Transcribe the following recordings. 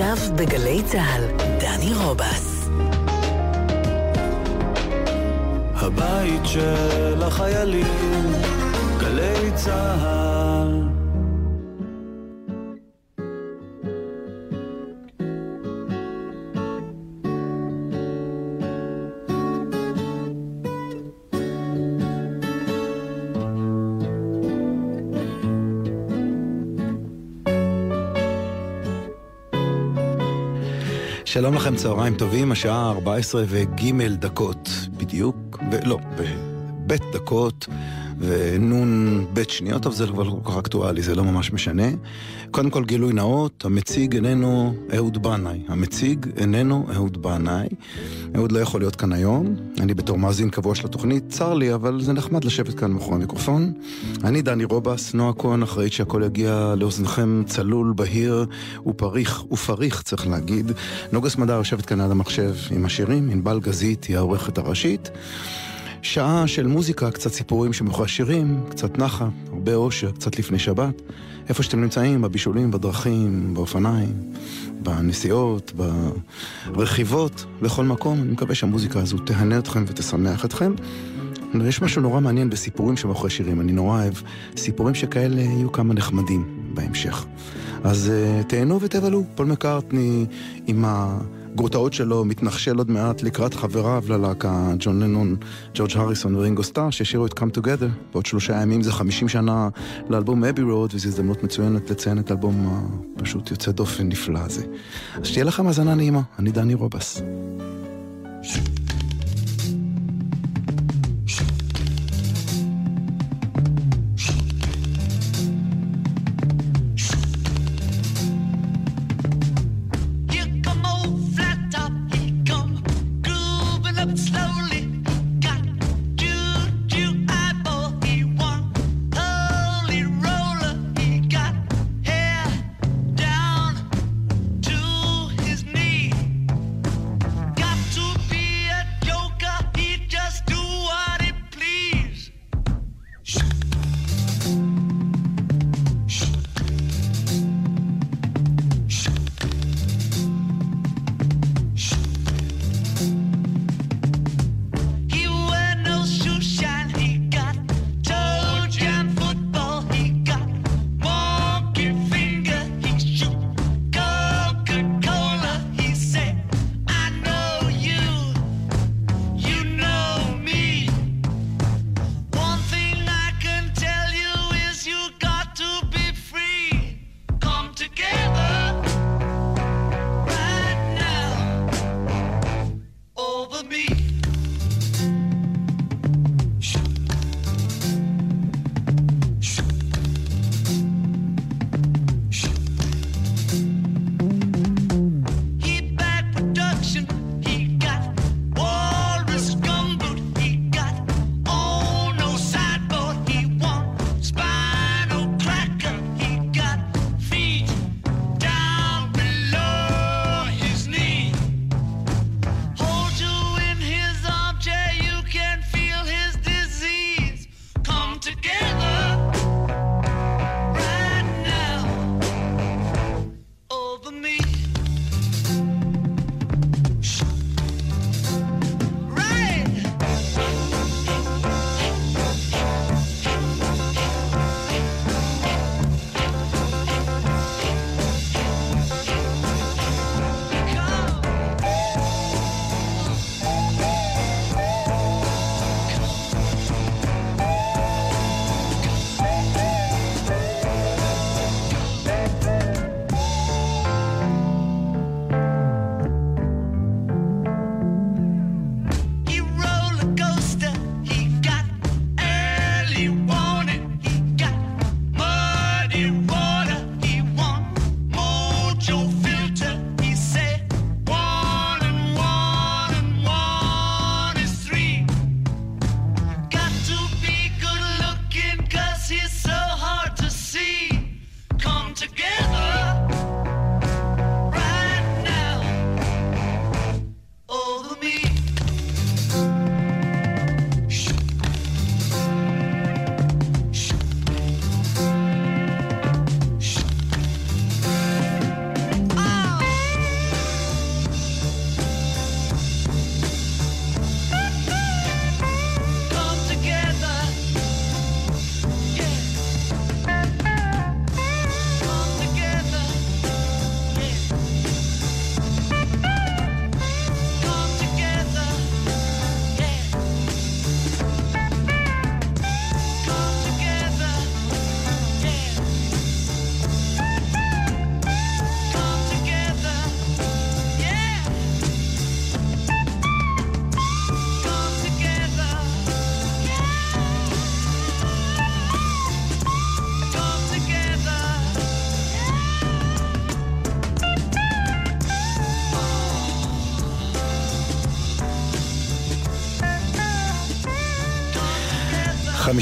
עכשיו בגלי צה"ל, דני רובס. הבית של החיילים, גלי צה"ל שלום לכם, צהריים טובים, השעה 14 וג' דקות בדיוק, ולא, בב' דקות. ונון בית שניות, אבל זה כבר לא כל כך אקטואלי, זה לא ממש משנה. קודם כל גילוי נאות, המציג איננו אהוד בנאי. המציג איננו אהוד בנאי. אהוד לא יכול להיות כאן היום, אני בתור מאזין קבוע של התוכנית, צר לי, אבל זה נחמד לשבת כאן מאחורי המיקרופון. אני דני רובס, נועה כהן, אחראית שהכל יגיע לאוזניכם צלול, בהיר ופריך, ופריך צריך להגיד. נוגס מדע יושבת כאן על המחשב עם השירים, ענבל גזית היא העורכת הראשית. שעה של מוזיקה, קצת סיפורים שמאחורי השירים, קצת נחה, הרבה אושר, קצת לפני שבת. איפה שאתם נמצאים, בבישולים, בדרכים, באופניים, בנסיעות, ברכיבות, בכל מקום. אני מקווה שהמוזיקה הזו תהנה אתכם ותשמח אתכם. יש משהו נורא מעניין בסיפורים שמאחורי שירים, אני נורא אוהב סיפורים שכאלה יהיו כמה נחמדים בהמשך. אז uh, תהנו ותבלו, פול מקארטני עם ה... הגרוטאות שלו מתנחשל עוד מעט לקראת חבריו ללהקה, ג'ון לנון, ג'ורג' הריסון ורינגו סטאר, שהשאירו את Come Together. בעוד שלושה ימים זה חמישים שנה לאלבום Abbey Road, וזו הזדמנות מצוינת לציין את האלבום הפשוט יוצא דופן נפלא הזה. אז שתהיה לכם האזנה נעימה, אני דני רובס.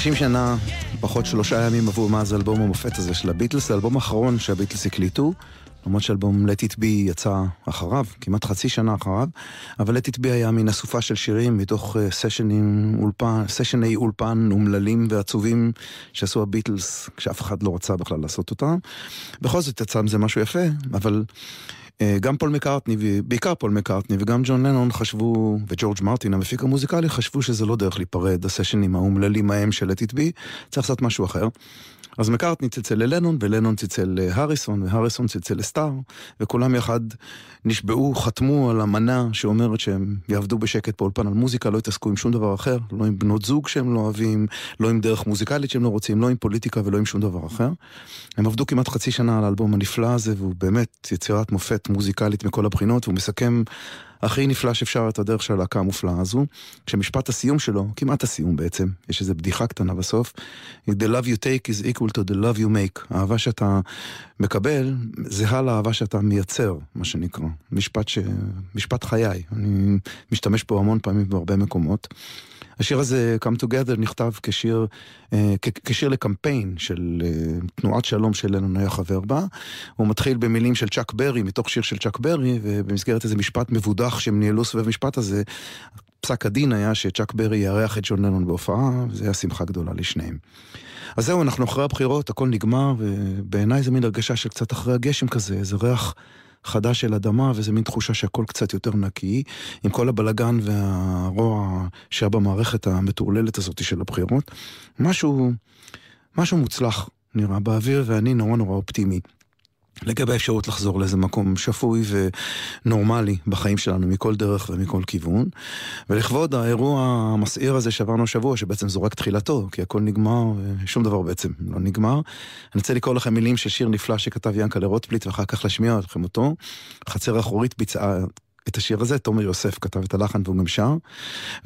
50 שנה, פחות שלושה ימים עברו מאז אלבום המופת הזה של הביטלס, האלבום האחרון שהביטלס הקליטו, למרות שאלבום Let It Be יצא אחריו, כמעט חצי שנה אחריו, אבל Let It Be היה מין אסופה של שירים מתוך סשנים אה, אולפן, סשני אולפן אומללים ועצובים שעשו הביטלס כשאף אחד לא רצה בכלל לעשות אותם. בכל זאת יצא מזה משהו יפה, אבל גם פול מקארטני, בעיקר פול מקארטני וגם ג'ון לנון חשבו, וג'ורג' מרטין, המפיק המוזיקלי, חשבו שזה לא דרך להיפרד, הסשנים האומללים ההם של Let It Be, צריך לעשות משהו אחר. אז מקארטני צלצל ללנון, ולנון צלצל להריסון, והריסון צלצל לסטאר, וכולם יחד נשבעו, חתמו על אמנה שאומרת שהם יעבדו בשקט באולפן על מוזיקה, לא יתעסקו עם שום דבר אחר, לא עם בנות זוג שהם לא אוהבים, לא עם דרך מוזיקלית שהם לא רוצים, לא עם פוליטיקה ולא עם שום דבר אחר. הם עבדו כמעט חצי שנה על האלבום הנפלא הזה, והוא באמת יצירת מופת מוזיקלית מכל הבחינות, והוא מסכם הכי נפלא שאפשר את הדרך של הלהקה המופלאה הזו, כשמשפט הסיום שלו, כמעט הסיום בעצם, יש איזו בדיחה קטנה בסוף, The love you take is equal to the love you make. האהבה שאתה מקבל, זהה לאהבה שאתה מייצר, מה שנקרא. משפט, ש... משפט חיי, אני משתמש פה המון פעמים בהרבה מקומות. השיר הזה, Come Together, נכתב כשיר, אה, כשיר לקמפיין של אה, תנועת שלום שלנו היה חבר בה. הוא מתחיל במילים של צ'אק ברי, מתוך שיר של צ'אק ברי, ובמסגרת איזה משפט מבודח שהם ניהלו סביב המשפט הזה, פסק הדין היה שצ'אק ברי יארח את ג'ון לנון בהופעה, וזו הייתה שמחה גדולה לשניהם. אז זהו, אנחנו אחרי הבחירות, הכל נגמר, ובעיניי זה מין הרגשה של קצת אחרי הגשם כזה, איזה ריח חדש של אדמה, וזה מין תחושה שהכל קצת יותר נקי, עם כל הבלגן והרוע שהיה במערכת המטורללת הזאת של הבחירות. משהו, משהו מוצלח נראה באוויר, ואני נורא נורא אופטימי. לגבי האפשרות לחזור לאיזה מקום שפוי ונורמלי בחיים שלנו מכל דרך ומכל כיוון. ולכבוד האירוע המסעיר הזה שעברנו השבוע, שבעצם זו רק תחילתו, כי הכל נגמר, ושום דבר בעצם לא נגמר. אני רוצה לקרוא לכם מילים של שיר נפלא שכתב ינקלה רוטבליט, ואחר כך להשמיע לכם אותו. חצר אחורית ביצעה את השיר הזה, תומר יוסף כתב את הלחן והוא גם שר,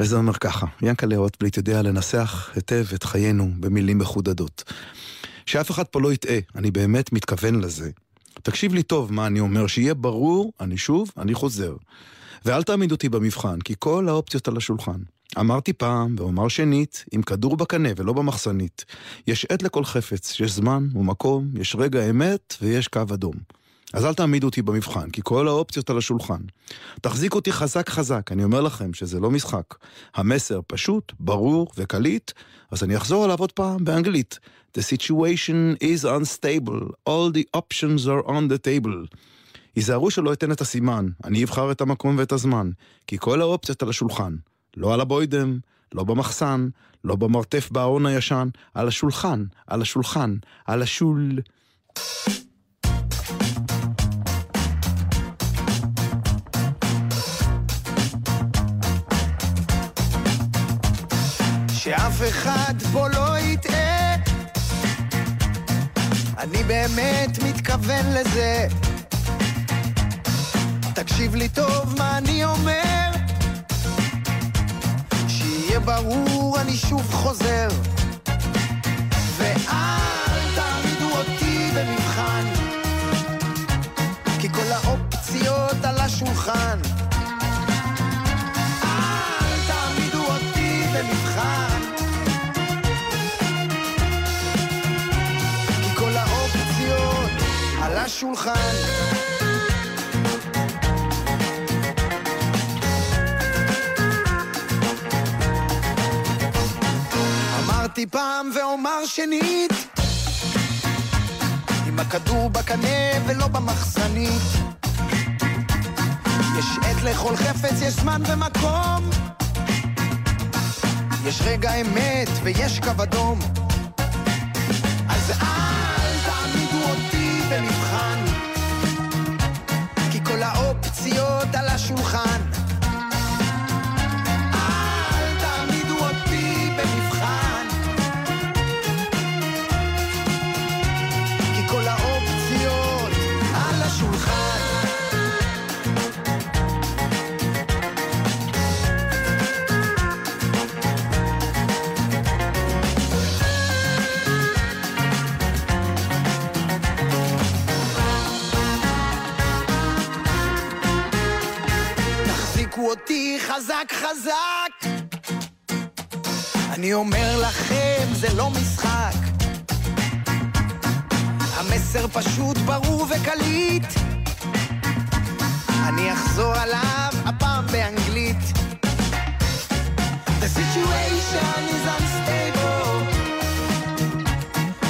וזה אומר ככה, ינקלה רוטבליט יודע לנסח היטב את חיינו במילים מחודדות. שאף אחד פה לא יטעה, אני באמת מתכוון לזה. תקשיב לי טוב מה אני אומר, שיהיה ברור, אני שוב, אני חוזר. ואל תעמיד אותי במבחן, כי כל האופציות על השולחן. אמרתי פעם, ואומר שנית, עם כדור בקנה ולא במחסנית. יש עת לכל חפץ, יש זמן ומקום, יש רגע אמת ויש קו אדום. אז אל תעמידו אותי במבחן, כי כל האופציות על השולחן. תחזיק אותי חזק חזק, אני אומר לכם שזה לא משחק. המסר פשוט, ברור וקליט, אז אני אחזור עליו עוד פעם באנגלית. The situation is unstable, all the options are on the table. היזהרו שלא אתן את הסימן, אני אבחר את המקום ואת הזמן, כי כל האופציות על השולחן. לא על הבוידם, לא במחסן, לא במרתף בארון הישן, על השולחן, על השולחן, על השול. אחד פה לא יטעה. אני באמת מתכוון לזה. תקשיב לי טוב מה אני אומר. שיהיה ברור אני שוב חוזר. ואל השולחן. אמרתי פעם ואומר שנית, עם הכדור בקנה ולא במחסנית. יש עת לכל חפץ, יש זמן ומקום. יש רגע אמת ויש קו אדום. חזק חזק. אני אומר לכם, זה לא משחק. המסר פשוט ברור וקליט. אני אחזור עליו הפעם באנגלית. The situation is unstable.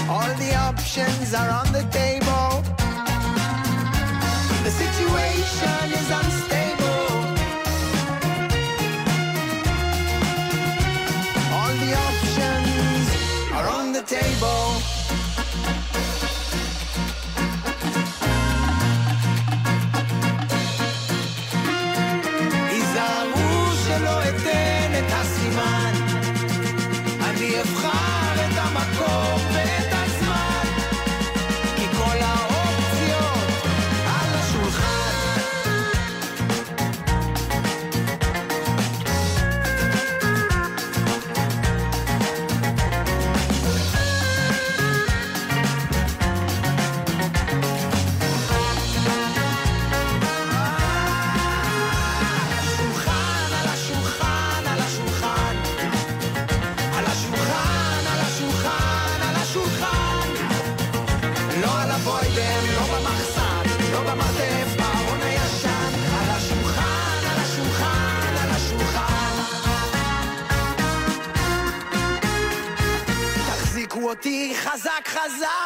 All the options are on the table. The situation is unstable. rainbow. אותי חזק חזק.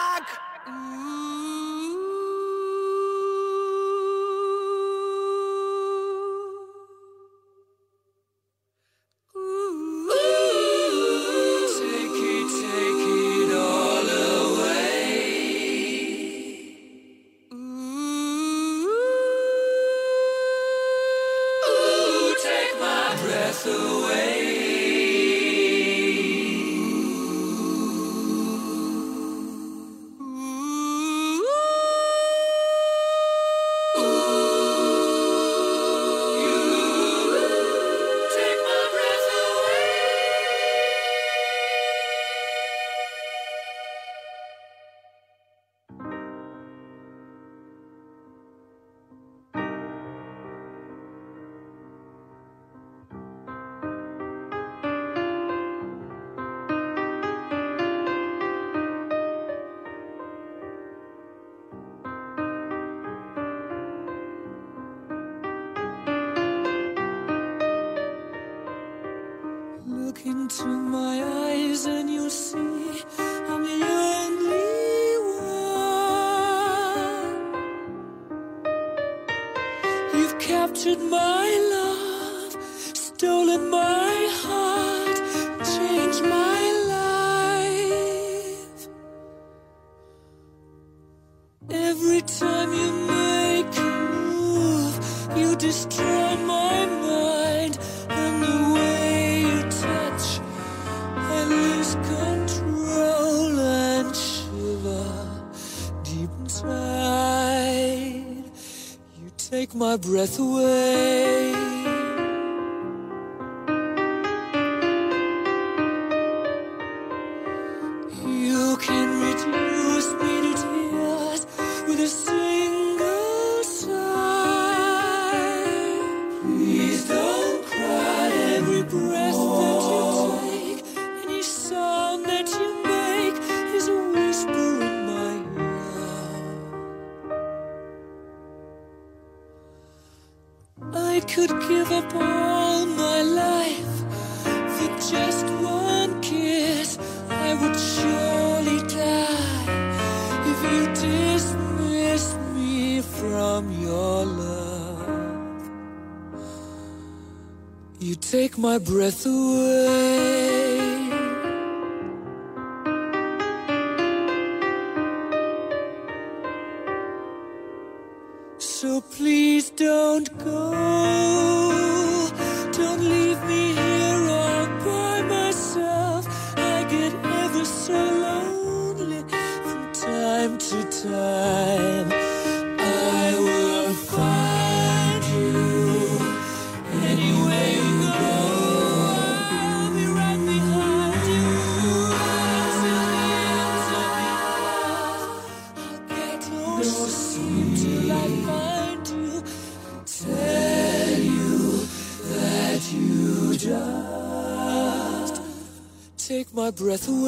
Breath away.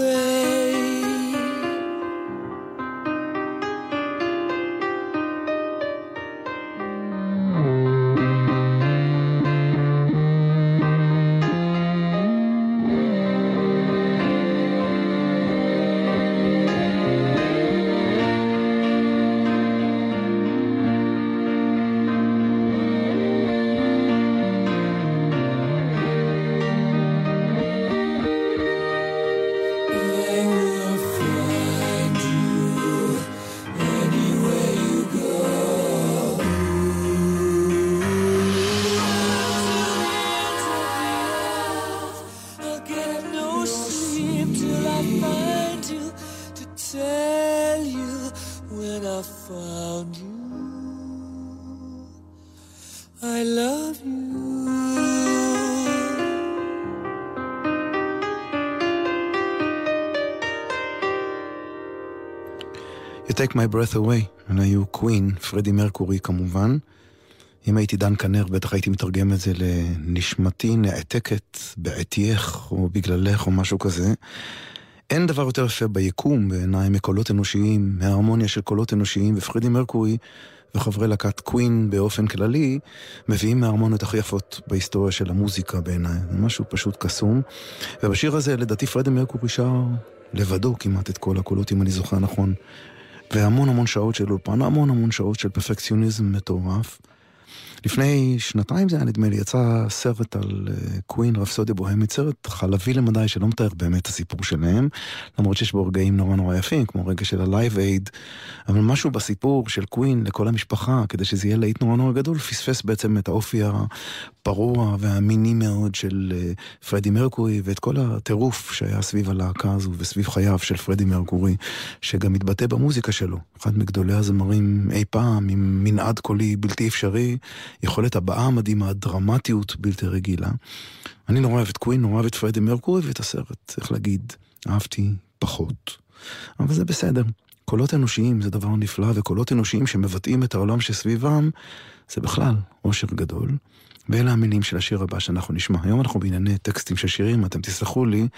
Take my breath away, הם היו קווין, פרדי מרקורי כמובן. אם הייתי דן כנר, בטח הייתי מתרגם את זה לנשמתי נעתקת בעטייך, או בגללך, או משהו כזה. אין דבר יותר יפה ביקום בעיניי מקולות אנושיים, מההרמוניה של קולות אנושיים, ופרדי מרקורי וחברי להקת קווין באופן כללי, מביאים מההרמוניות הכי יפות בהיסטוריה של המוזיקה בעיניי. זה משהו פשוט קסום. ובשיר הזה, לדעתי, פרדי מרקורי שר לבדו כמעט את כל הקולות, אם אני זוכר נכון. והמון המון שעות של אולפן, המון המון שעות של פרפקציוניזם מטורף. לפני שנתיים זה היה נדמה לי, יצא סרט על קווין, רפסודיה בוהמית, סרט חלבי למדי שלא מתאר באמת את הסיפור שלהם, למרות שיש בו רגעים נורא נורא יפים, כמו רגע של ה Live Aid, אבל משהו בסיפור של קווין לכל המשפחה, כדי שזה יהיה להיט נורא נורא גדול, פספס בעצם את האופי הפרוע והמיני מאוד של אה, פרדי מרקורי, ואת כל הטירוף שהיה סביב הלהקה הזו וסביב חייו של פרדי מרקורי, שגם מתבטא במוזיקה שלו. אחד מגדולי הזמרים אי פעם, עם מנעד קולי בלתי אפשרי, יכולת הבעה מדהימה, דרמטיות בלתי רגילה. אני נורא אוהב את קווין, נורא אוהב את פרדי מרקורי ואת הסרט, צריך להגיד, אהבתי פחות. אבל זה בסדר. קולות אנושיים זה דבר נפלא, וקולות אנושיים שמבטאים את העולם שסביבם, זה בכלל אושר גדול. ואלה המילים של השיר הבא שאנחנו נשמע. היום אנחנו בענייני טקסטים של שירים, אתם תסלחו לי,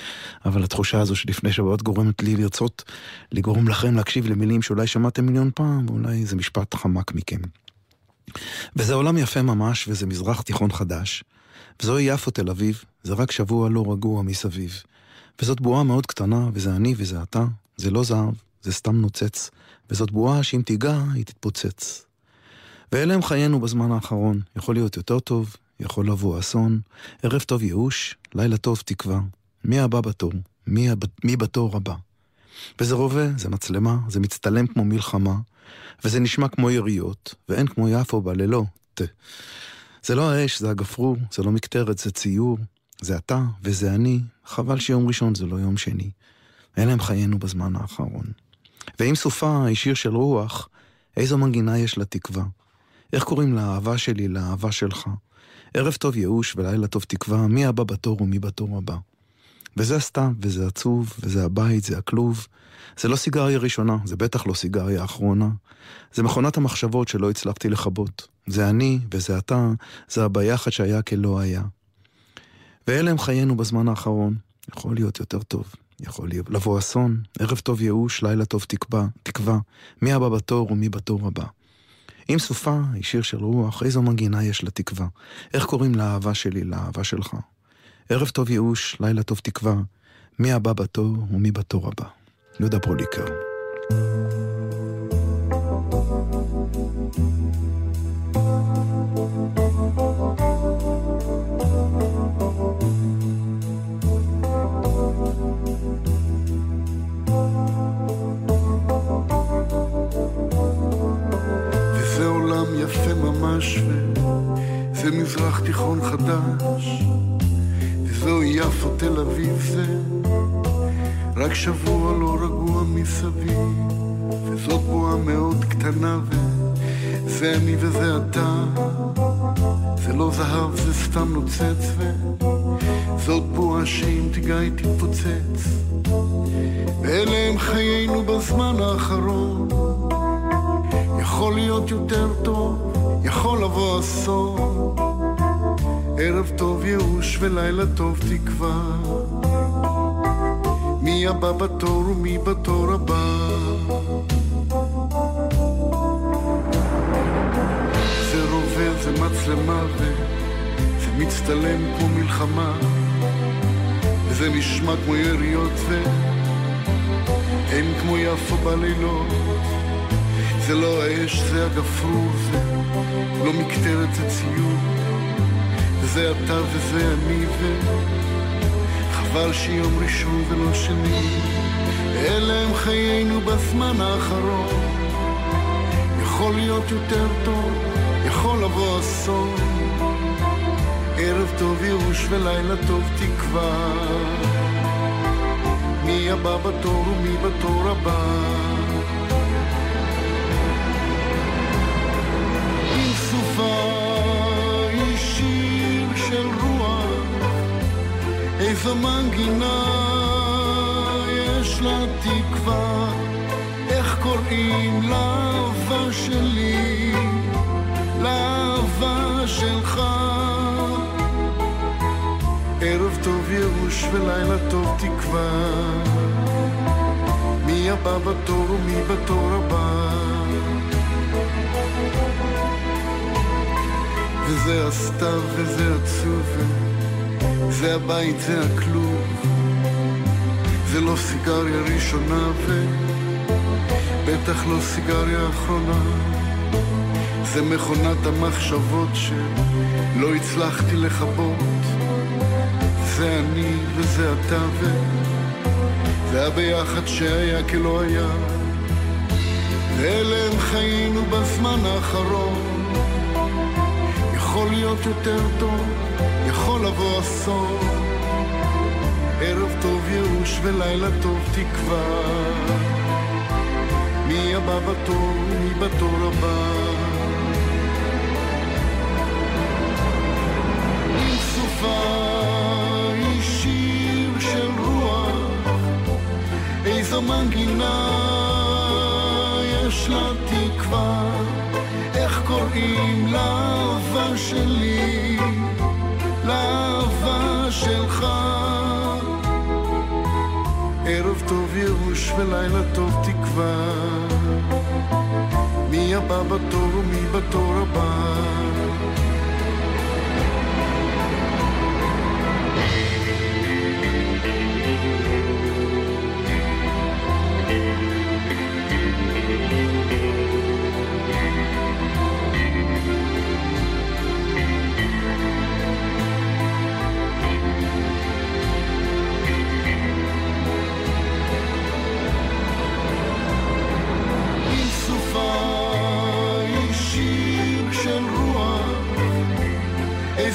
אבל התחושה הזו שלפני שבועות גורמת לי לרצות לגרום לכם להקשיב למילים שאולי שמעתם מיליון פעם, ואולי זה משפט חמק מכם. וזה עולם יפה ממש, וזה מזרח תיכון חדש. וזוהי יפו תל אביב, זה רק שבוע לא רגוע מסביב. וזאת בועה מאוד קטנה, וזה אני וזה אתה, זה לא זהב, זה סתם נוצץ, וזאת בועה שאם תיגע, היא תתפוצץ. ואלה הם חיינו בזמן האחרון, יכול להיות יותר טוב, יכול לבוא אסון, ערב טוב ייאוש, לילה טוב תקווה. מי הבא בתור? מי, הב... מי בתור הבא? וזה רובה, זה מצלמה, זה מצטלם כמו מלחמה, וזה נשמע כמו יריות, ואין כמו יפו בלילות. זה לא האש, זה הגפרור, זה לא מקטרת, זה ציור, זה אתה וזה אני, חבל שיום ראשון זה לא יום שני. אלה הם חיינו בזמן האחרון. ואם סופה היא שיר של רוח, איזו מנגינה יש לתקווה? איך קוראים לאהבה שלי, לאהבה שלך? ערב טוב ייאוש ולילה טוב תקווה, מי הבא בתור ומי בתור הבא. וזה הסתם, וזה עצוב, וזה הבית, זה הכלוב. זה לא סיגריה ראשונה, זה בטח לא סיגריה אחרונה. זה מכונת המחשבות שלא הצלחתי לכבות. זה אני וזה אתה, זה הביחד שהיה כלא היה. ואלה הם חיינו בזמן האחרון. יכול להיות יותר טוב, יכול לבוא אסון, ערב טוב ייאוש, לילה טוב תקווה, תקווה, מי הבא בתור ומי בתור הבא. אם סופה היא שיר של רוח, איזו מנגינה יש לתקווה? איך קוראים לאהבה שלי, לאהבה שלך? ערב טוב ייאוש, לילה טוב תקווה, מי הבא בתור ומי בתור הבא. יהודה ברוליקר. יפה ממש, וזה מזרח תיכון חדש, וזוהי יפו תל אביב, זה רק שבוע לא רגוע מסביב, וזאת בועה מאוד קטנה, וזה אני וזה אתה, זה לא זהב, זה סתם נוצץ, וזאת בועה שאם תיגע היא תתפוצץ, ואלה הם חיינו בזמן האחרון. יכול להיות יותר טוב, יכול לבוא אסון. ערב טוב ייאוש ולילה טוב תקווה. מי הבא בתור ומי בתור הבא. זה רובה, זה מצלמה וזה מצטלם כמו מלחמה וזה נשמע כמו יריות ואין כמו יפו בלילות זה לא האש, זה הגפרור, זה לא מקטרת, זה ציור וזה אתה וזה אני וחבל שיום ראשון ולא שני. אלה הם חיינו בזמן האחרון. יכול להיות יותר טוב, יכול לבוא אסון. ערב טוב ייאוש ולילה טוב תקווה. מי הבא בתור ומי בתור הבא? עם סופה איזו מנגינה יש לה תקווה? איך קוראים לאהבה שלי? לאהבה שלך. ערב טוב ייאוש ולילה טוב תקווה. מי הבא בתור ומי בתור הבא? וזה הסתיו וזה עצוב זה הבית זה הכלוב. זה לא סיגריה ראשונה ובטח לא סיגריה אחרונה. זה מכונת המחשבות שלא הצלחתי לכבות. זה אני וזה אתה וזה הביחד שהיה כלא היה. ואלה הם חיינו בזמן האחרון. יכול להיות יותר טוב, יכול לבוא אסון. ערב טוב ייאוש ולילה טוב תקווה. מי הבא בתור, מי בתור הבא? עם סופה היא שיר של רוח. איזו מנגינה יש לה תקווה איך קוראים לאהבה שלי לאהבה שלך. ערב טוב ייאוש ולילה טוב תקווה. מי הבא בתור ומי בתור הבא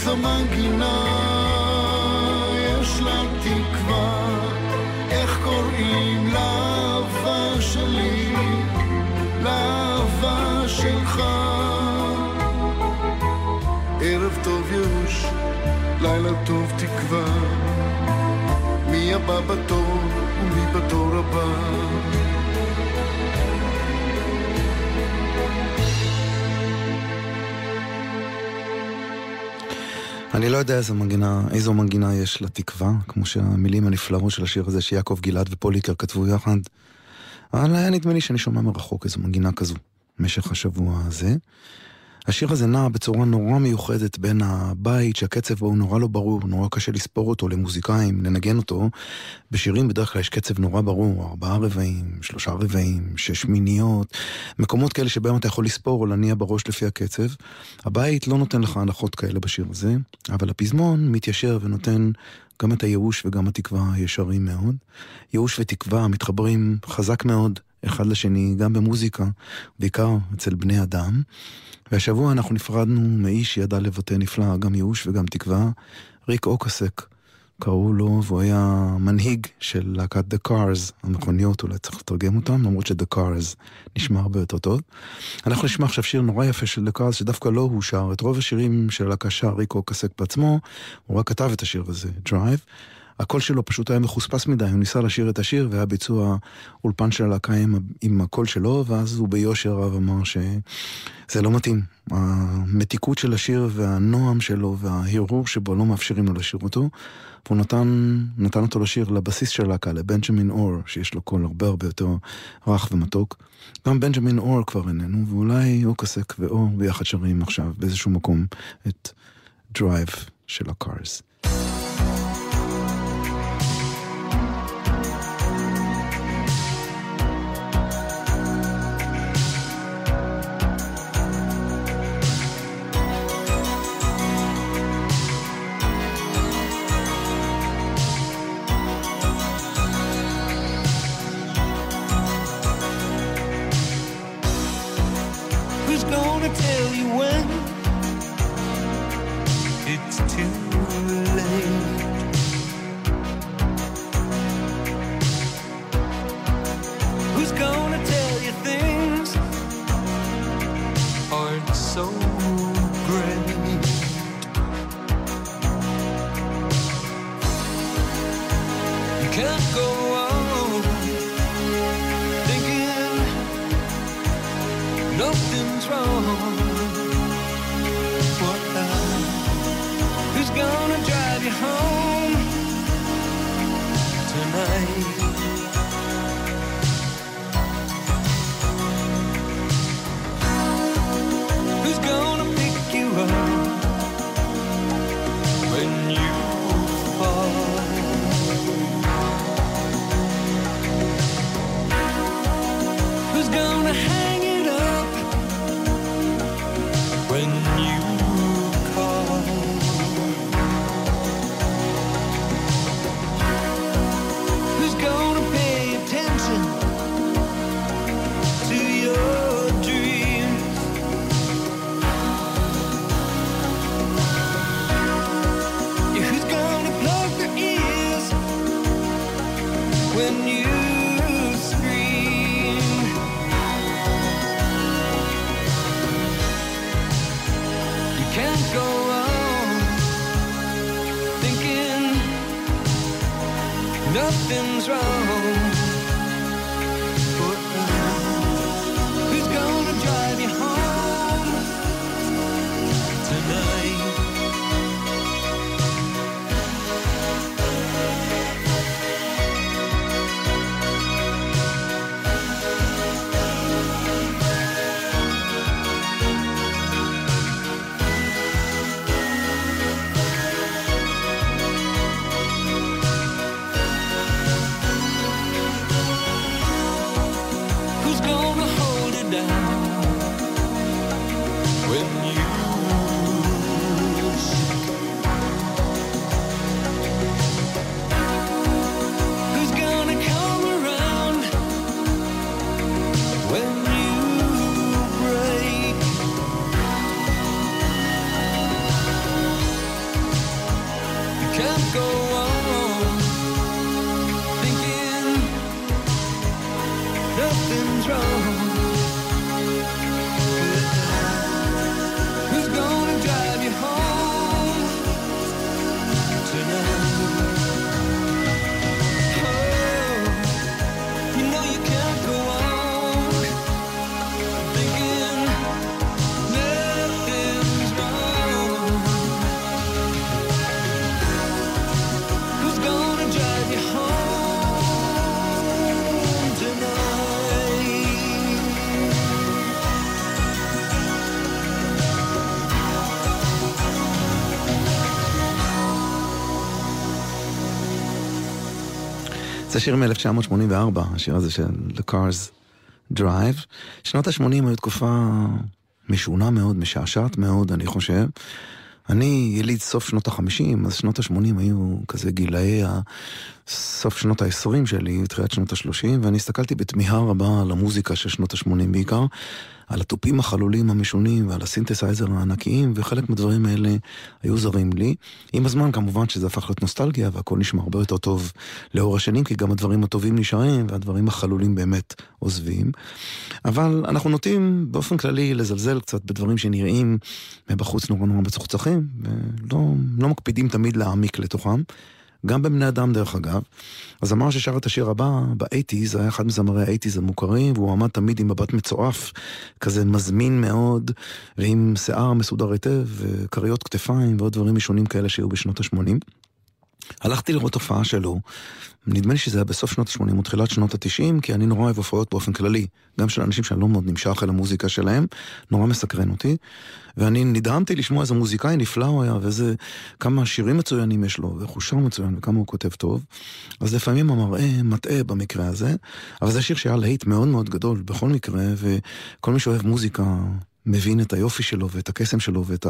איזו מנגינה יש לה תקווה. איך קוראים לאהבה שלי לאהבה שלך. ערב טוב ייאוש לילה טוב תקווה. מי הבא בתור ומי בתור הבא אני לא יודע איזו מנגינה, איזו מנגינה יש לתקווה, כמו שהמילים הנפלאות של השיר הזה שיעקב גלעד ופוליקר כתבו יחד. אבל היה נדמה לי שאני שומע מרחוק איזו מנגינה כזו במשך השבוע הזה. השיר הזה נע בצורה נורא מיוחדת בין הבית שהקצב בו הוא נורא לא ברור, נורא קשה לספור אותו למוזיקאים, לנגן אותו. בשירים בדרך כלל יש קצב נורא ברור, ארבעה רבעים, שלושה רבעים, שש מיניות, מקומות כאלה שבהם אתה יכול לספור או להניע בראש לפי הקצב. הבית לא נותן לך הנחות כאלה בשיר הזה, אבל הפזמון מתיישר ונותן גם את הייאוש וגם התקווה ישרים מאוד. ייאוש ותקווה מתחברים חזק מאוד אחד לשני, גם במוזיקה, בעיקר אצל בני אדם. והשבוע אנחנו נפרדנו מאיש שידע לבטא נפלא, גם ייאוש וגם תקווה, ריק אוקסק. קראו לו, והוא היה מנהיג של להקת The Cars, המכוניות, אולי צריך לתרגם אותם, למרות ש-The Cars נשמע הרבה יותר טוב. אנחנו נשמע עכשיו שיר נורא יפה של The Cars, שדווקא לא הוא שר, את רוב השירים של הלהקה שר ריק אוקסק בעצמו, הוא רק כתב את השיר הזה, Drive. הקול שלו פשוט היה מחוספס מדי, הוא ניסה לשיר את השיר והיה ביצוע אולפן של הלהקה עם, עם הקול שלו, ואז הוא ביושר רב אמר שזה לא מתאים. המתיקות של השיר והנועם שלו וההרהור שבו לא מאפשרים לו לשיר אותו, והוא נתן, נתן אותו לשיר לבסיס של הלהקה, לבנג'מין אור, שיש לו קול הרבה הרבה יותר רך ומתוק. גם בנג'מין אור כבר איננו, ואולי אוקסק ואור ביחד שרים עכשיו באיזשהו מקום את דרייב של הקארס. Wrong. זה שיר מ-1984, השיר הזה של The Cars Drive. שנות ה-80 היו תקופה משונה מאוד, משעשעת מאוד, אני חושב. אני יליד סוף שנות ה-50, אז שנות ה-80 היו כזה גילאי. סוף שנות ה-20 שלי, תחילת שנות ה-30, ואני הסתכלתי בתמיהה רבה על המוזיקה של שנות ה-80 בעיקר, על התופים החלולים המשונים ועל הסינתסייזר הענקיים, וחלק מהדברים האלה היו זרים לי. עם הזמן כמובן שזה הפך להיות נוסטלגיה, והכל נשמע הרבה יותר טוב לאור השנים, כי גם הדברים הטובים נשארים, והדברים החלולים באמת עוזבים. אבל אנחנו נוטים באופן כללי לזלזל קצת בדברים שנראים מבחוץ נורא נורא מצוחצחים, ולא לא מקפידים תמיד להעמיק לתוכם. גם בבני אדם דרך אגב. אז אמר ששר את השיר הבא, באייטיז, היה אחד מזמרי האייטיז המוכרים, והוא עמד תמיד עם מבט מצועף, כזה מזמין מאוד, ועם שיער מסודר היטב, וכריות כתפיים ועוד דברים משונים כאלה שהיו בשנות ה-80. הלכתי לראות הופעה שלו, נדמה לי שזה היה בסוף שנות ה-80 או תחילת שנות ה-90, כי אני נורא אוהב הופעות באופן כללי, גם של אנשים שאני לא מאוד נמשך אל המוזיקה שלהם, נורא מסקרן אותי, ואני נדהמתי לשמוע איזה מוזיקאי נפלא הוא היה, ואיזה, כמה שירים מצוינים יש לו, ואיך הוא שר מצוין, וכמה הוא כותב טוב. אז לפעמים המראה מטעה במקרה הזה, אבל זה שיר שהיה להיט מאוד מאוד גדול בכל מקרה, וכל מי שאוהב מוזיקה... מבין את היופי שלו ואת הקסם שלו ואת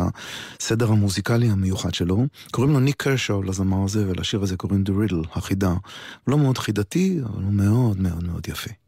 הסדר המוזיקלי המיוחד שלו. קוראים לו ניק קרשו לזמר הזה, ולשיר הזה קוראים The Riddle, החידה. לא מאוד חידתי, אבל הוא מאוד מאוד מאוד יפה.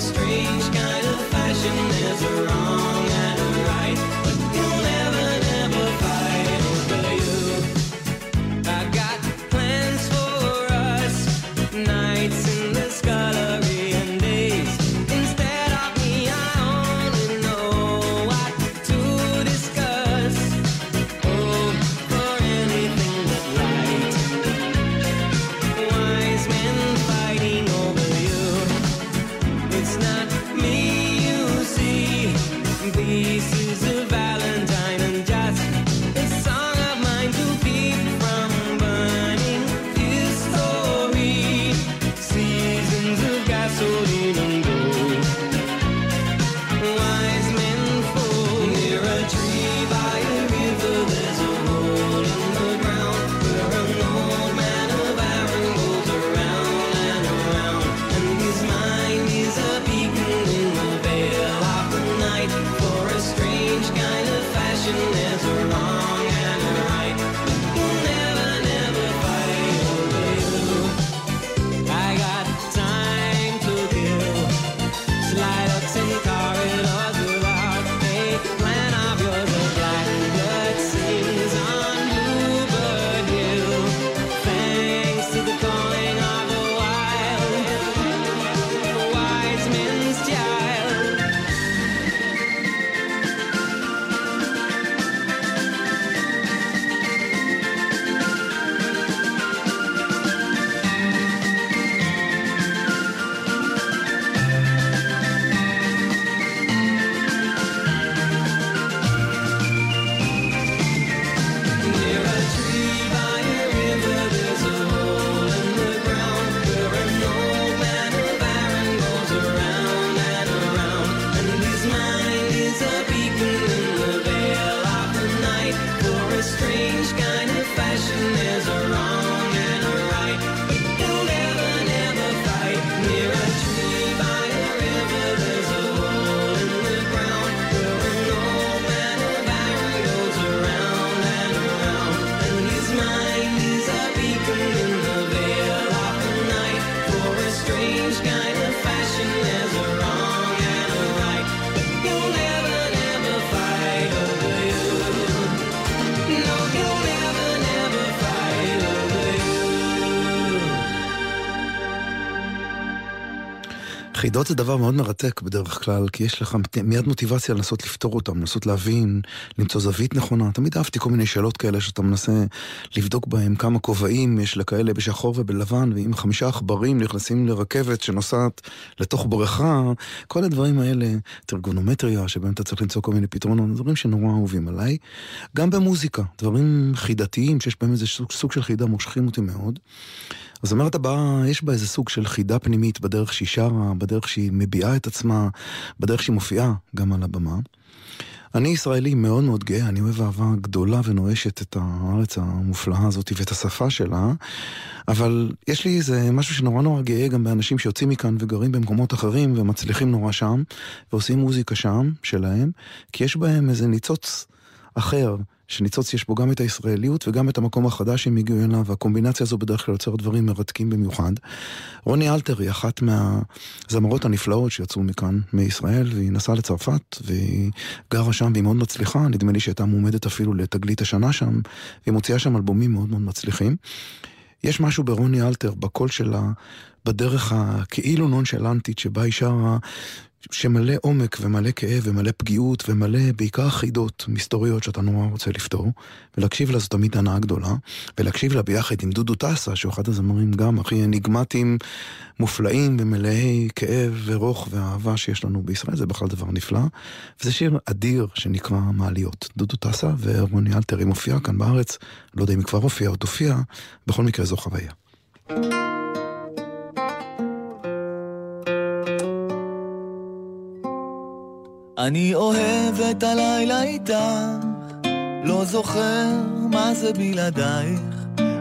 strange kind of fashion is around. חידות זה דבר מאוד מרתק בדרך כלל, כי יש לך מיד מוטיבציה לנסות לפתור אותם, לנסות להבין, למצוא זווית נכונה. תמיד אהבתי כל מיני שאלות כאלה שאתה מנסה לבדוק בהם כמה כובעים יש לכאלה בשחור ובלבן, ואם חמישה עכברים נכנסים לרכבת שנוסעת לתוך בריכה, כל הדברים האלה, טרגונומטריה, שבהם אתה צריך למצוא כל מיני פתרונות, דברים שנורא אהובים עליי. גם במוזיקה, דברים חידתיים שיש בהם איזה סוג, סוג של חידה מושכים אותי מאוד. הזמרת הבאה, יש בה איזה סוג של חידה פנימית בדרך שהיא שרה, בדרך שהיא מביעה את עצמה, בדרך שהיא מופיעה גם על הבמה. אני ישראלי מאוד מאוד גאה, אני אוהב אהבה גדולה ונואשת את הארץ המופלאה הזאת ואת השפה שלה, אבל יש לי איזה משהו שנורא נורא גאה גם באנשים שיוצאים מכאן וגרים במקומות אחרים ומצליחים נורא שם, ועושים מוזיקה שם, שלהם, כי יש בהם איזה ניצוץ אחר. שניצוץ יש בו גם את הישראליות וגם את המקום החדש שהם הגיעו אליו, והקומבינציה הזו בדרך כלל יוצרת דברים מרתקים במיוחד. רוני אלתר היא אחת מהזמרות הנפלאות שיצאו מכאן, מישראל, והיא נסעה לצרפת, והיא גרה שם והיא מאוד מצליחה, נדמה לי שהייתה מועמדת אפילו לתגלית השנה שם, והיא מוציאה שם אלבומים מאוד מאוד מצליחים. יש משהו ברוני אלתר, בקול שלה, בדרך הכאילו נונשלנטית שבה היא שרה, שמלא עומק ומלא כאב ומלא פגיעות ומלא בעיקר חידות מסתוריות שאתה נורא רוצה לפתור ולהקשיב לה זו תמיד הנאה גדולה ולהקשיב לה ביחד עם דודו טסה שהוא אחד הזמרים גם הכי אניגמטיים מופלאים ומלאי כאב ורוך ואהבה שיש לנו בישראל זה בכלל דבר נפלא. וזה שיר אדיר שנקרא מעליות דודו טסה ורוני אלתר היא מופיעה כאן בארץ לא יודע אם היא כבר הופיעה או תופיע בכל מקרה זו חוויה אני אוהב את הלילה איתך, לא זוכר מה זה בלעדייך.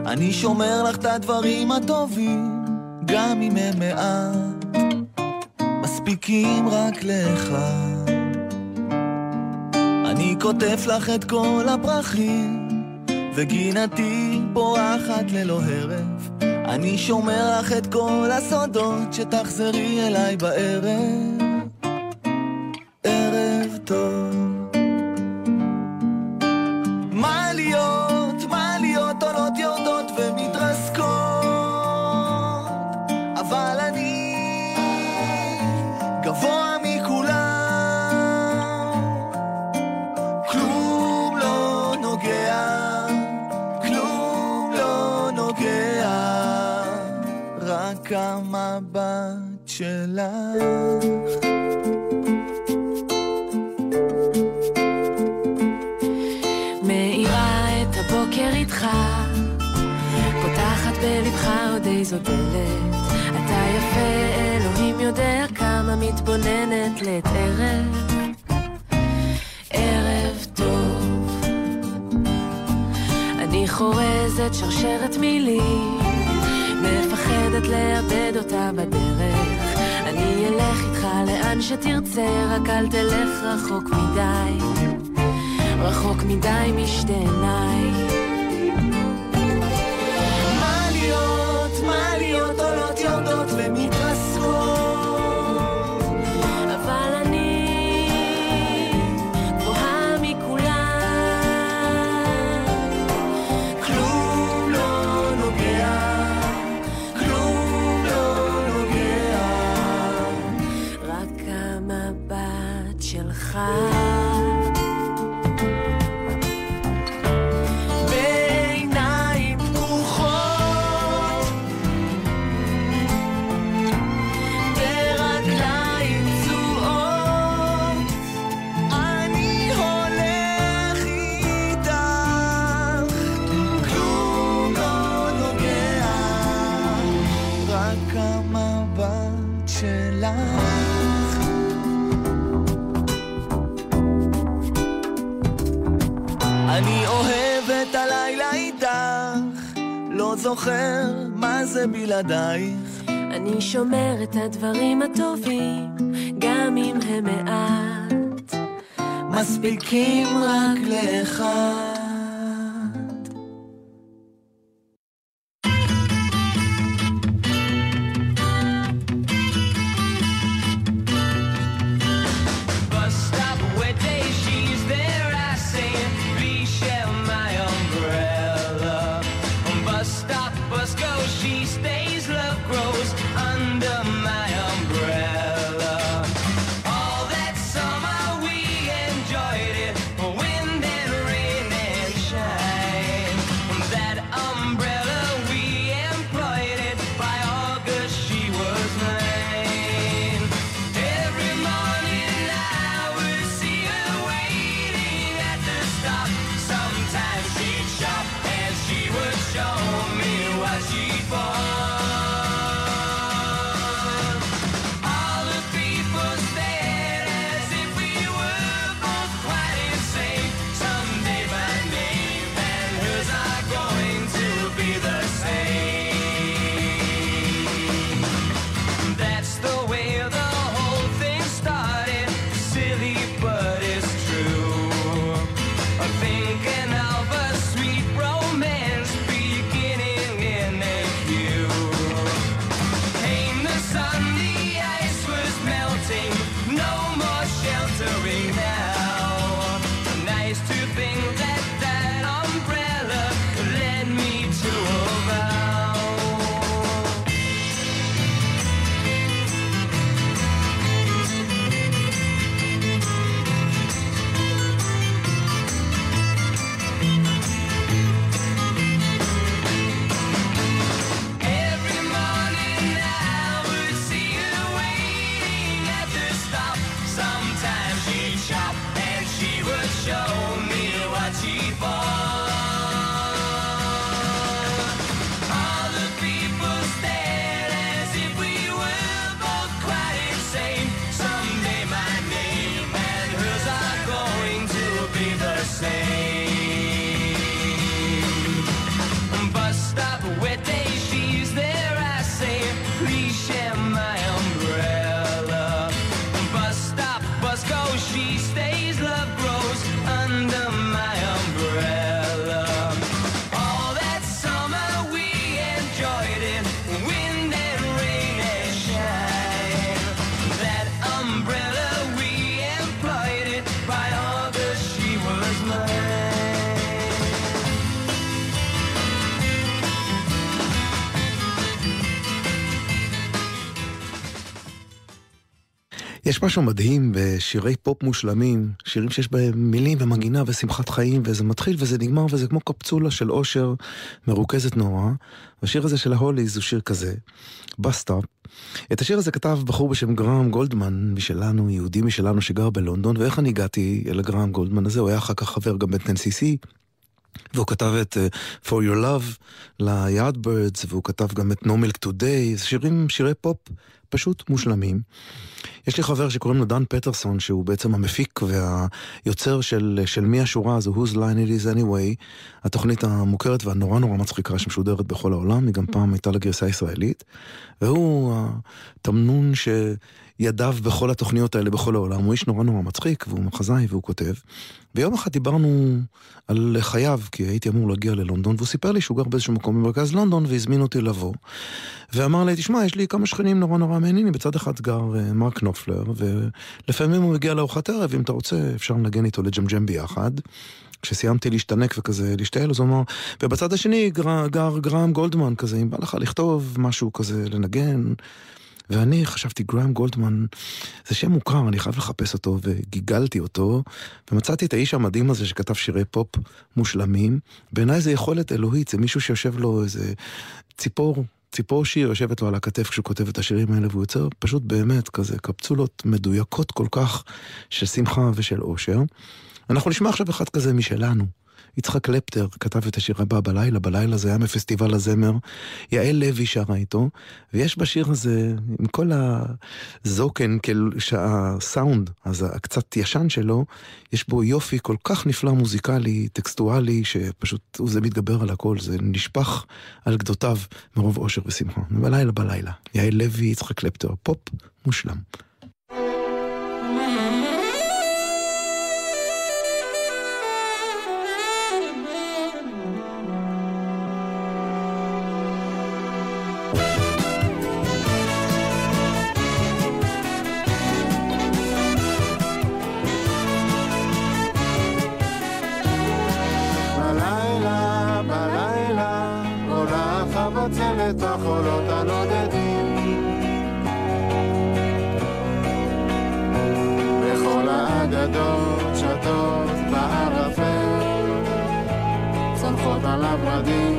אני שומר לך את הדברים הטובים, גם אם הם מעט, מספיקים רק לך. אני כותב לך את כל הפרחים, וגינתי פורחת ללא הרף. אני שומר לך את כל הסודות, שתחזרי אליי בערב. טוב. מעליות, מעליות עולות יורדות ומתרסקות, אבל אני גבוה מכולם. כלום לא נוגע, כלום לא נוגע, רק המבט שלך. דלת. אתה יפה, אלוהים יודע כמה מתבוננת לעת ערב. ערב טוב. אני חורזת שרשרת מילים, מפחדת לאבד אותה בדרך. אני אלך איתך לאן שתרצה, רק אל תלך רחוק מדי. רחוק מדי משתי עיניי. מעליות זוכר מה זה בלעדייך. אני שומר את הדברים הטובים, גם אם הם מעט. מספיקים רק לאחד. יש משהו מדהים בשירי פופ מושלמים, שירים שיש בהם מילים ומנגינה ושמחת חיים, וזה מתחיל וזה נגמר וזה כמו קפצולה של אושר מרוכזת נורא. והשיר הזה של ההוליז הוא שיר כזה, Bus Stop. את השיר הזה כתב בחור בשם גרהם גולדמן משלנו, יהודי משלנו שגר בלונדון, ואיך אני הגעתי אל הגרהם גולדמן הזה, הוא היה אחר כך חבר גם בטנסי והוא כתב את uh, For Your Love ל-Yardbirds, והוא כתב גם את No Milk Today, שירים, שירי פופ פשוט מושלמים. יש לי חבר שקוראים לו דן פטרסון, שהוא בעצם המפיק והיוצר של, של מי השורה הזו, Whose Line It Is Anyway, התוכנית המוכרת והנורא נורא מצחיקה שמשודרת בכל העולם, היא גם פעם הייתה לגרסה הישראלית, והוא התמנון שידיו בכל התוכניות האלה בכל העולם, הוא איש נורא נורא מצחיק, והוא מחזאי והוא כותב. ויום אחד דיברנו על חייו, כי הייתי אמור להגיע ללונדון, והוא סיפר לי שהוא גר באיזשהו מקום במרכז לונדון, והזמין אותי לבוא. ואמר לי, תשמע, יש לי כמה שכנים נורא נורא מעניינים, בצד אחד גר uh, מרק נופלר, ולפעמים הוא מגיע לארוחת ערב, אם אתה רוצה, אפשר לנגן איתו לג'מג'ם ביחד. כשסיימתי להשתנק וכזה להשתעל, אז הוא אמר, ובצד השני גר, גר גרם גולדמן כזה, אם בא לך לכתוב משהו כזה, לנגן. ואני חשבתי, גרם גולדמן, זה שם מוכר, אני חייב לחפש אותו, וגיגלתי אותו, ומצאתי את האיש המדהים הזה שכתב שירי פופ מושלמים. בעיניי זה יכולת אלוהית, זה מישהו שיושב לו איזה ציפור, ציפור שיר יושבת לו על הכתף כשהוא כותב את השירים האלה, והוא יוצר פשוט באמת כזה קפצולות מדויקות כל כך של שמחה ושל אושר. אנחנו נשמע עכשיו אחד כזה משלנו. יצחק קלפטר כתב את השיר הבא בלילה, בלילה זה היה מפסטיבל הזמר, יעל לוי שרה איתו, ויש בשיר הזה, עם כל הזוקן, כאילו, הסאונד, אז הקצת ישן שלו, יש בו יופי כל כך נפלא מוזיקלי, טקסטואלי, שפשוט זה מתגבר על הכל, זה נשפך על גדותיו מרוב אושר ושמחה. בלילה בלילה, יעל לוי, יצחק קלפטר, פופ מושלם. חבצלת החולות הנודדים. וכל האגדות שטות בערפל, צונחות על הורדים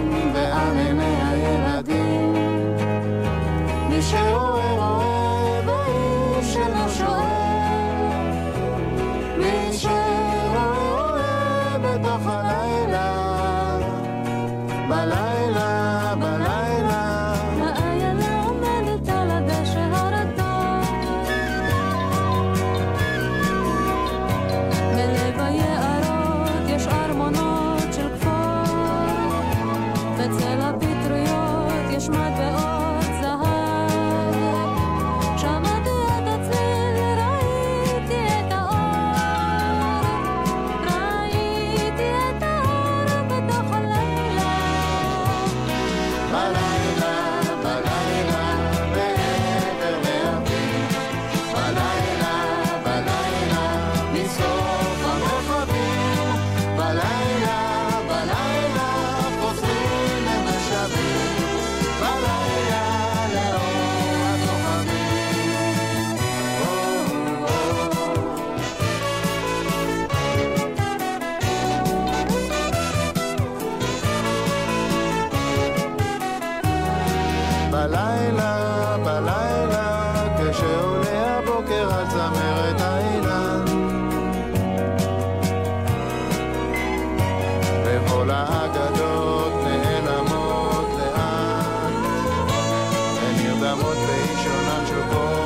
לעמוד באיש עונן של כל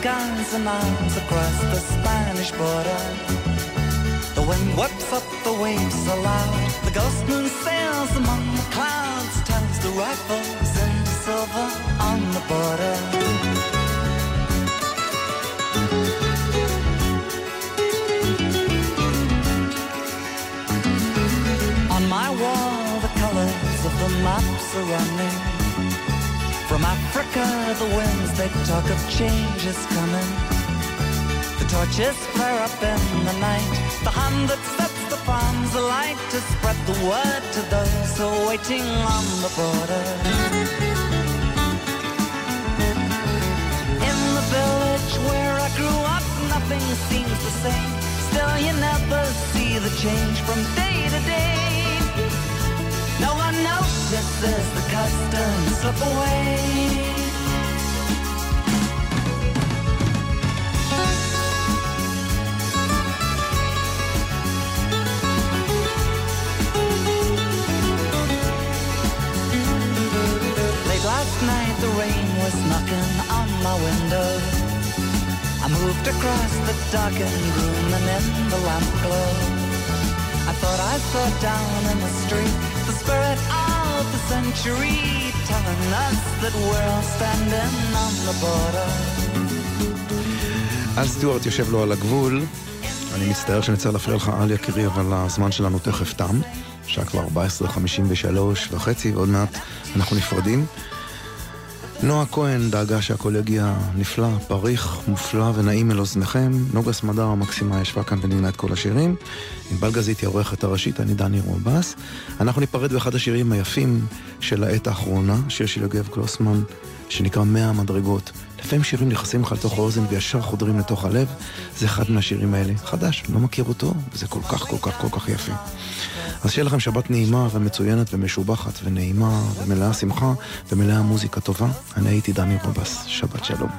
guns and arms across the Spanish border. The wind whips up the waves so loud, the ghost moon sails among the clouds, turns the rifles into silver on the border. On my wall, the colors of the maps are running. From Africa, the winds they talk of change is coming. The torches flare up in the night. The hand that sets the farms alight to spread the word to those who are waiting on the border. In the village where I grew up, nothing seems the same. Still, you never see the change from day to day. One notices the customs slip away. Late last night, the rain was knocking on my window. I moved across the darkened room and in the lamp glow. I thought I saw down in the street the spirit of the century telling us that we're all standing on the border. אז סטיוארט יושב לו על הגבול. אני מצטער שאני צריך להפריע לך, על יקירי, אבל הזמן שלנו תכף תם. שעה כבר 14.53 וחצי, ועוד מעט אנחנו נפרדים. נועה כהן דאגה שהכל יגיע נפלא, פריך, מופלא ונעים אל אוזניכם. נוגה סמדר המקסימה ישבה כאן וניגנה את כל השירים. ענבל גזית היא העורכת הראשית, אני דני רובס. אנחנו ניפרד באחד השירים היפים של העת האחרונה, שיר של יוגב קלוסמן, שנקרא מאה המדרגות. לפעמים שירים נכנסים לך לתוך האוזן וישר חודרים לתוך הלב. זה אחד מהשירים האלה. חדש, לא מכיר אותו, וזה כל כך כל כך כל כך יפה. אז שיהיה לכם שבת נעימה ומצוינת ומשובחת ונעימה ומלאה שמחה ומלאה מוזיקה טובה. אני הייתי דני רובס, שבת שלום.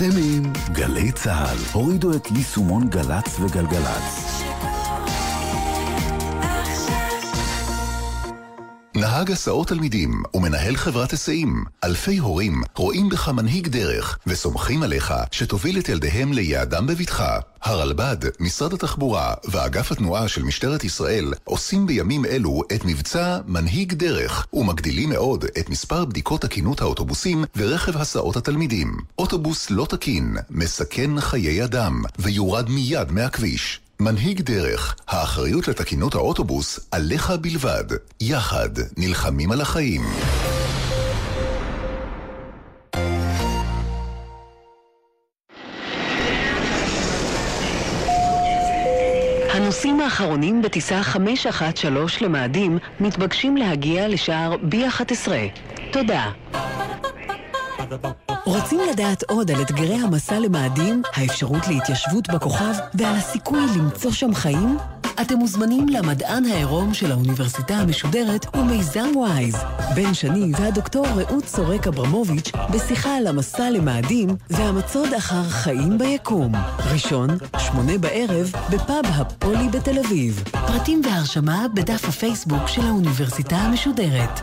אתם עם גלי צה"ל. הורידו את יישומון גל"צ וגלגלצ. נהג הסעות תלמידים ומנהל חברת היסעים, אלפי הורים רואים בך מנהיג דרך וסומכים עליך שתוביל את ילדיהם ליעדם בבטחה. הרלב"ד, משרד התחבורה ואגף התנועה של משטרת ישראל עושים בימים אלו את מבצע מנהיג דרך ומגדילים מאוד את מספר בדיקות תקינות האוטובוסים ורכב הסעות התלמידים. אוטובוס לא תקין, מסכן חיי אדם ויורד מיד מהכביש. מנהיג דרך, האחריות לתקינות האוטובוס עליך בלבד. יחד נלחמים על החיים. הנוסעים האחרונים בטיסה 513 למאדים מתבקשים להגיע לשער B11. תודה. רוצים לדעת עוד על אתגרי המסע למאדים, האפשרות להתיישבות בכוכב ועל הסיכוי למצוא שם חיים? אתם מוזמנים למדען העירום של האוניברסיטה המשודרת ומיזם וויז. בן שני והדוקטור רעות סורק אברמוביץ' בשיחה על המסע למאדים והמצוד אחר חיים ביקום. ראשון, שמונה בערב, בפאב הפולי בתל אביב. פרטים והרשמה בדף הפייסבוק של האוניברסיטה המשודרת.